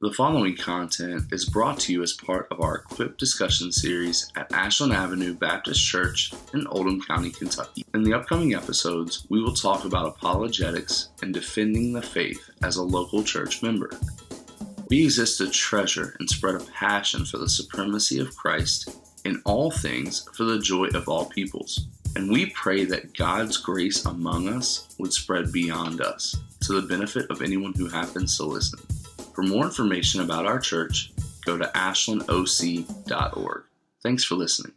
The following content is brought to you as part of our Equip discussion series at Ashland Avenue Baptist Church in Oldham County, Kentucky. In the upcoming episodes, we will talk about apologetics and defending the faith as a local church member. We exist to treasure and spread a passion for the supremacy of Christ in all things for the joy of all peoples. And we pray that God's grace among us would spread beyond us to the benefit of anyone who happens to listen. For more information about our church, go to ashlandoc.org. Thanks for listening.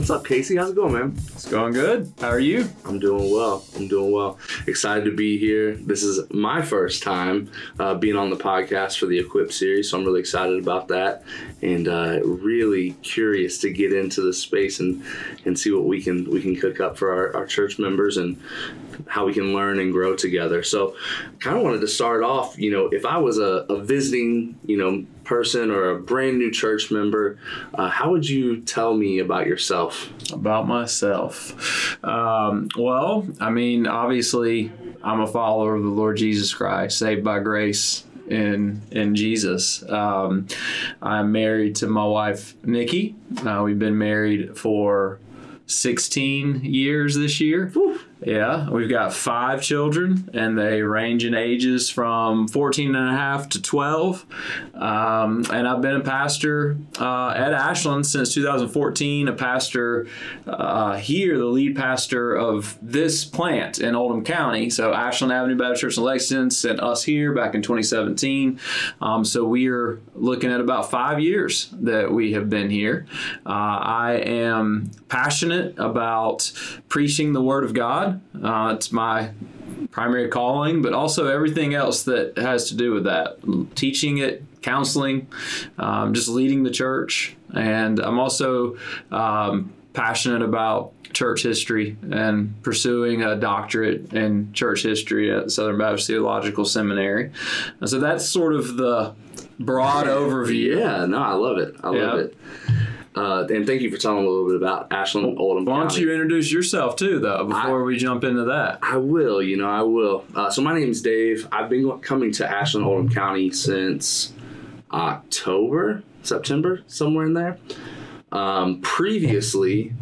What's up, Casey? How's it going, man? It's going good. How are you? I'm doing well. I'm doing well. Excited to be here. This is my first time uh, being on the podcast for the Equip series, so I'm really excited about that, and uh, really curious to get into the space and and see what we can we can cook up for our, our church members and how we can learn and grow together. So, kind of wanted to start off. You know, if I was a, a visiting, you know, person or a brand new church member, uh, how would you tell me about yourself? About myself. Um, well, I mean, obviously, I'm a follower of the Lord Jesus Christ, saved by grace in in Jesus. Um, I'm married to my wife Nikki. Uh, we've been married for 16 years this year. Yeah, we've got five children, and they range in ages from 14 and a half to 12. Um, and I've been a pastor uh, at Ashland since 2014, a pastor uh, here, the lead pastor of this plant in Oldham County. So, Ashland Avenue Baptist Church in Lexington sent us here back in 2017. Um, so, we are looking at about five years that we have been here. Uh, I am passionate about preaching the Word of God. Uh, it's my primary calling, but also everything else that has to do with that teaching it, counseling, um, just leading the church. And I'm also um, passionate about church history and pursuing a doctorate in church history at Southern Baptist Theological Seminary. And so that's sort of the broad overview. Yeah, no, I love it. I love Yeah. it. Uh, and thank you for telling a little bit about Ashland Oldham Why don't County. you introduce yourself too, though, before we jump into that? I will, you know, I will. Uh, so my name is Dave. I've been coming to Ashland Oldham County since October, September, somewhere in there. Um, previously,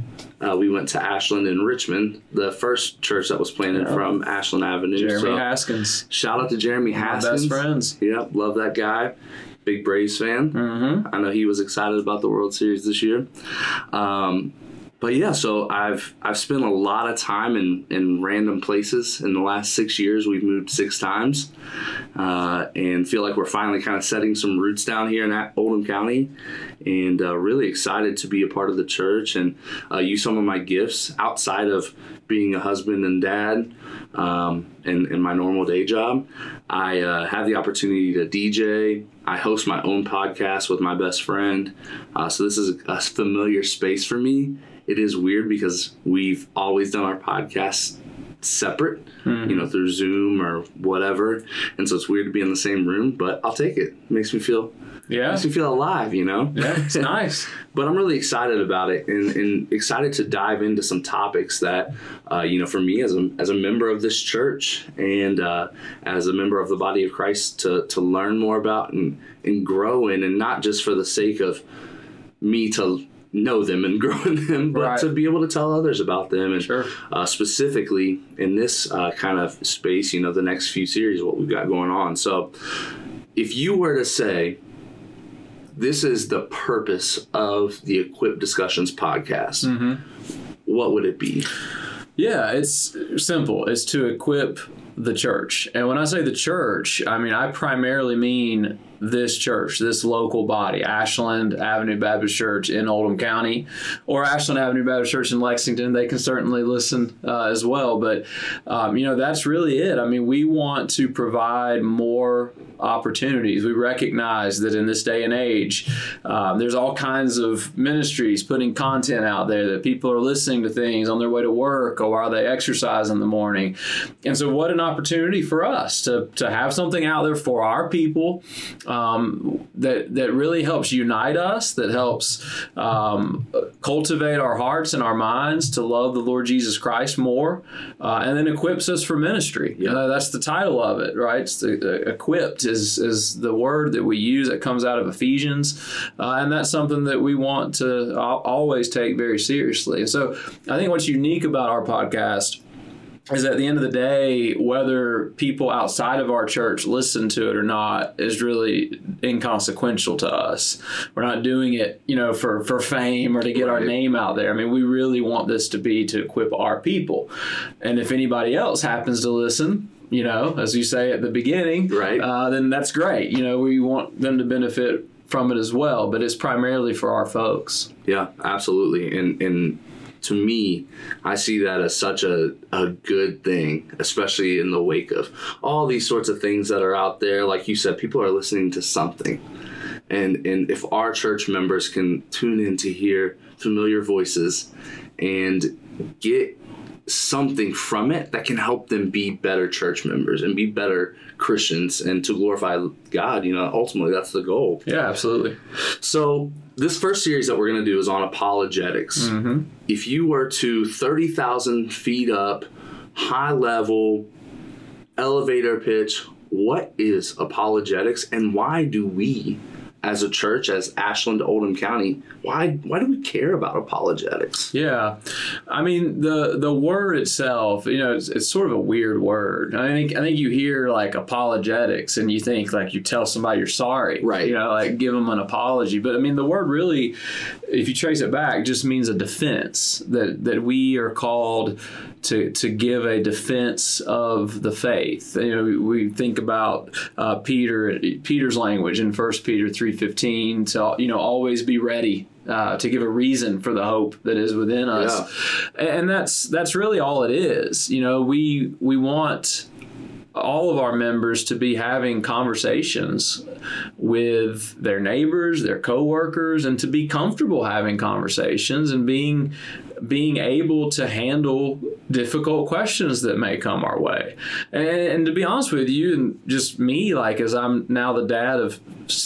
uh, we went to Ashland in Richmond, the first church that was planted Yeah. from Ashland Avenue. Jeremy so Haskins, shout out to Jeremy my Haskins. best friends. Yep, love that guy. Big Braves fan. Mm-hmm. I know he was excited about the World Series this year. Um, but yeah, so I've I've spent a lot of time in, in random places in the last six years. We've moved six times, uh, and feel like we're finally kind of setting some roots down here in Oldham County, and uh, really excited to be a part of the church and uh, use some of my gifts outside of being a husband and dad um, and, and my normal day job. I uh, have the opportunity to DJ. I host my own podcast with my best friend. Uh, so this is a familiar space for me. It is weird because we've always done our podcasts separate, you know, through Zoom or whatever. And so it's weird to be in the same room, but I'll take it. makes me feel Yeah. makes me feel alive, you know? Yeah, it's nice. but I'm really excited about it and, and excited to dive into some topics that, uh, you know, for me as a, as a member of this church and uh, as a member of the body of Christ to, to learn more about and, and grow in, and not just for the sake of me to know them and grow in them, but Right. to be able to tell others about them. And Sure. uh, specifically in this uh, kind of space, you know, the next few series, what we've got going on. So if you were to say, this is the purpose of the Equip Discussions podcast, Mm-hmm. what would it be? Yeah, it's simple. It's to equip the church. And when I say the church, I mean, I primarily mean this church, this local body, Ashland Avenue Baptist Church in Oldham County, or Ashland Avenue Baptist Church in Lexington. They can certainly listen uh, as well. But, um, you know, that's really it. I mean, we want to provide more opportunities. We recognize that in this day and age, um, there's all kinds of ministries putting content out there that people are listening to things on their way to work or while they exercise in the morning. And so, what an opportunity for us to, to have something out there for our people um, that that really helps unite us, that helps um, cultivate our hearts and our minds to love the Lord Jesus Christ more, uh, and then equips us for ministry. Yeah. That's the title of it, right? It's the, uh, equipped is is the word that we use that comes out of Ephesians, uh, and that's something that we want to always take very seriously. So I think what's unique about our podcast is at the end of the day, whether people outside of our church listen to it or not is really inconsequential to us. We're not doing it, you know, for, for fame or to get our name out there. I mean, we really want this to be to equip our people. And if anybody else happens to listen, you know, as you say at the beginning, Right. uh, then that's great. You know, we want them to benefit from it as well, but it's primarily for our folks. Yeah, absolutely. And and to me, I see that as such a, a good thing, especially in the wake of all these sorts of things that are out there. Like you said, people are listening to something. And and if our church members can tune in to hear familiar voices and get something from it that can help them be better church members and be better Christians and to glorify God, you know, ultimately that's the goal. Yeah, absolutely. So this first series that we're going to do is on apologetics. Mm-hmm. If you were to thirty thousand feet up, high level, elevator pitch, what is apologetics, and why do we, as a church, as Ashland Oldham County, why why do we care about apologetics? Yeah, I mean the the word itself, you know, it's, it's sort of a weird word. I think I think you hear like apologetics, and you think like you tell somebody you're sorry, Right. You know, like give them an apology. But I mean, the word really, if you trace it back, just means a defense that that we are called to to give a defense of the faith. You know, we, think about uh, Peter Peter's language in First Peter three fifteen to you know always be ready uh, to give a reason for the hope that is within us, and that's that's really all it is. You know, we we want all of our members to be having conversations with their neighbors, their coworkers, and to be comfortable having conversations and being being able to handle difficult questions that may come our way. And, and to be honest with you, and just me, like as I'm now the dad of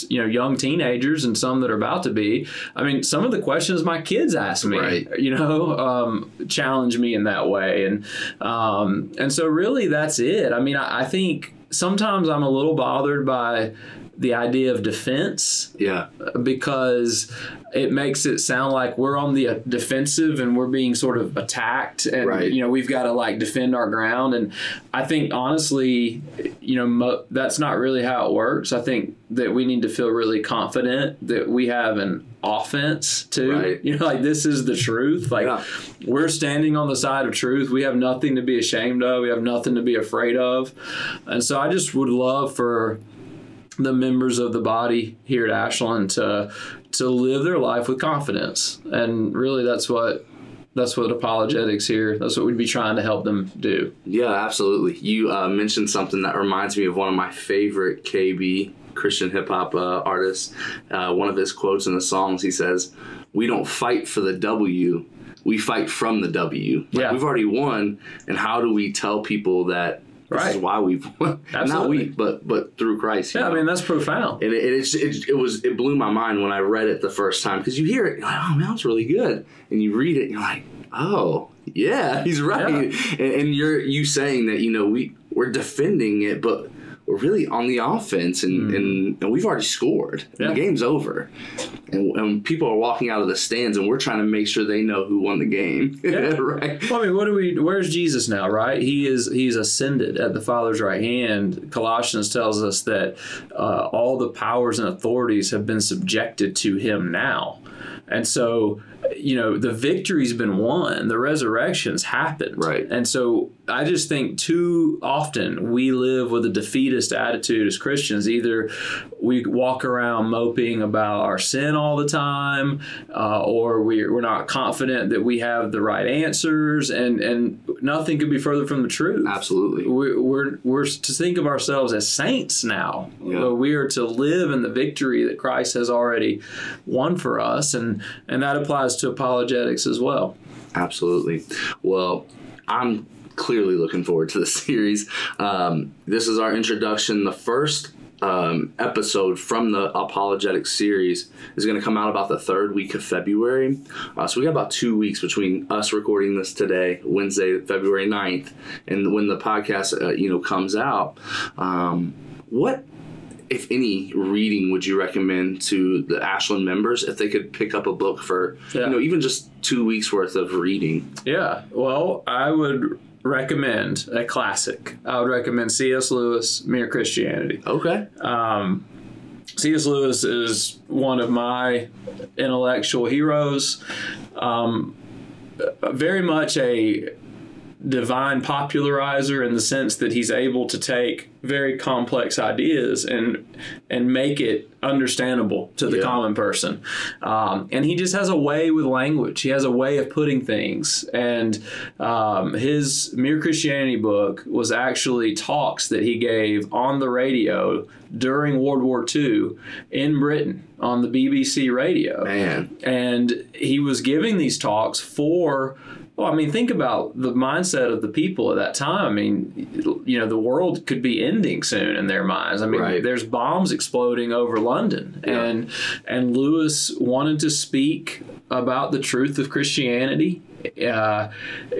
you know young teenagers and some that are about to be, I mean, some of the questions my kids ask me, Right. you know, um, challenge me in that way, and um, and so really that's it. I mean, I, I think sometimes I'm a little bothered by the idea of defense Yeah, because it makes it sound like we're on the uh, defensive and we're being sort of attacked and Right. you know we've got to like defend our ground. And i think honestly you know mo- that's not really how it works. I think that we need to feel really confident that we have an offense too. Right. you know like this is the truth. Like Yeah. we're standing on the side of truth. We have nothing to be ashamed of. We have nothing to be afraid of. And so i just would love for the members of the body here at Ashland to to live their life with confidence. And really that's what that's what apologetics here. That's what we'd be trying to help them do. yeah, absolutely. You uh, mentioned something that reminds me of one of my favorite KB Christian hip hop uh, artists. Uh, one of his quotes in the songs, he says, "We don't fight for the W." We fight from the W. Like, Yeah. we've already won, and how do we tell people that this is why we've? Not we, but but through Christ. Yeah, I mean that's profound. and it, it's, it, it was it blew my mind when I read it the first time because you hear it, you're like, oh man, that's really good, and you read it, and you're like, oh yeah, he's right, and, and you're you saying that you know we we're defending it, but we're really on the offense, and and, and we've already scored. Yeah. The game's over, and, and people are walking out of the stands, and we're trying to make sure they know who won the game, Yeah. right? Well, I mean, what do we? Where's Jesus now? Right? He is. He's ascended at the Father's right hand. Colossians tells us that uh, all the powers and authorities have been subjected to him now, and so you know the victory's been won. The resurrection's happened. Right. And so I just think too often we live with a defeatist attitude as Christians. Either we walk around moping about our sin all the time, uh, or we're, we're not confident that we have the right answers, and, and nothing could be further from the truth. Absolutely. We- We're, we're to think of ourselves as saints now. Yeah. We are to live in the victory that Christ has already won for us, and, and that applies to apologetics as well. Absolutely. Well, I'm clearly looking forward to the series. Um, this is our introduction, the first um, episode from the apologetic series is going to come out about the third week of February. Uh, so we got about two weeks between us recording this today, Wednesday, February 9th, and when the podcast uh, you know comes out. Um, what if any reading would you recommend to the Ashland members if they could pick up a book for Yeah. you know even just two weeks worth of reading? Yeah, well, I would recommend a classic. I would recommend C.S. Lewis, Mere Christianity. Okay. Um, C.S. Lewis is one of my intellectual heroes. Um, very much a divine popularizer in the sense that he's able to take very complex ideas and and make it understandable to the Yeah. common person. Um, and he just has a way with language. He has a way of putting things. And um, his Mere Christianity book was actually talks that he gave on the radio during World War II in Britain on the BBC radio Man. and he was giving these talks for well i mean think about the mindset of the people at that time i mean you know the world could be ending soon in their minds i mean Right. there's bombs exploding over london Yeah. and and lewis wanted to speak about the truth of christianity uh,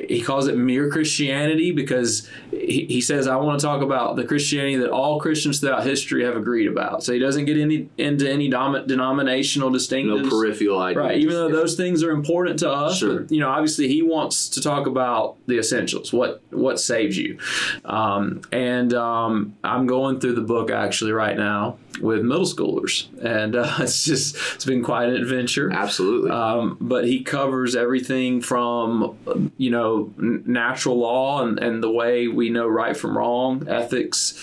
he calls it mere Christianity because he, he says, I want to talk about the Christianity that all Christians throughout history have agreed about. So he doesn't get any into any dom- denominational No peripheral ideas. Right, even though those things are important to us, Sure. but, you know, obviously he wants to talk about the essentials, what what saves you, um, and um, I'm going through the book actually right now with middle schoolers, and uh, it's just it's been quite an adventure. Absolutely. Um, but he covers everything from you know natural law and, and the way we know right from wrong, ethics,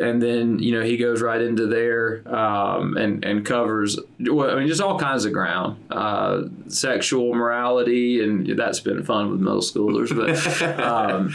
and then you know he goes right into there um, and and covers well, I mean just all kinds of ground, uh, sexual morality, and that's been fun with middle schoolers, but. Um,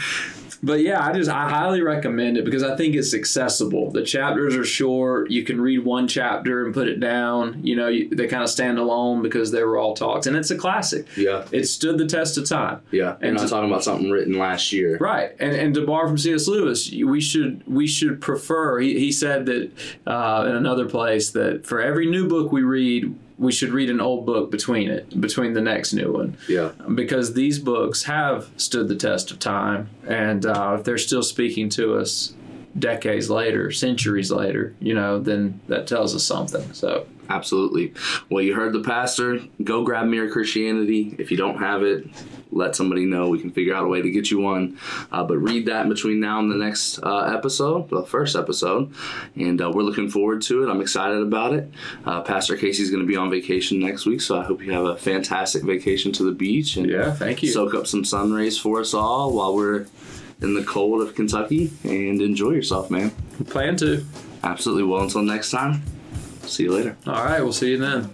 but yeah, I just I highly recommend it because I think it's accessible. The chapters are short. You can read one chapter and put it down. You know, you, they kind of stand alone because they were all talks, and it's a classic. yeah. It stood the test of time. Yeah. And I'm talking about something written last year. Right, and and to borrow from C.S. Lewis, we should we should prefer. He, he said that uh, in another place that for every new book we read, we should read an old book between it, between the next new one, Yeah. because these books have stood the test of time, and uh, if they're still speaking to us decades later, centuries later, you know, then that tells us something. So Absolutely. Well, you heard the pastor. Go grab Mere Christianity. If you don't have it, let somebody know. We can figure out a way to get you one. Uh, but read that in between now and the next uh, episode, the first episode. And uh, we're looking forward to it. I'm excited about it. Uh, pastor Casey's going to be on vacation next week, so I hope you have a fantastic vacation to the beach and yeah, thank you. soak up some sun rays for us all while we're in the cold of Kentucky and enjoy yourself, man. plan to. Absolutely. Well, until next time, see you later. All right, we'll see you then.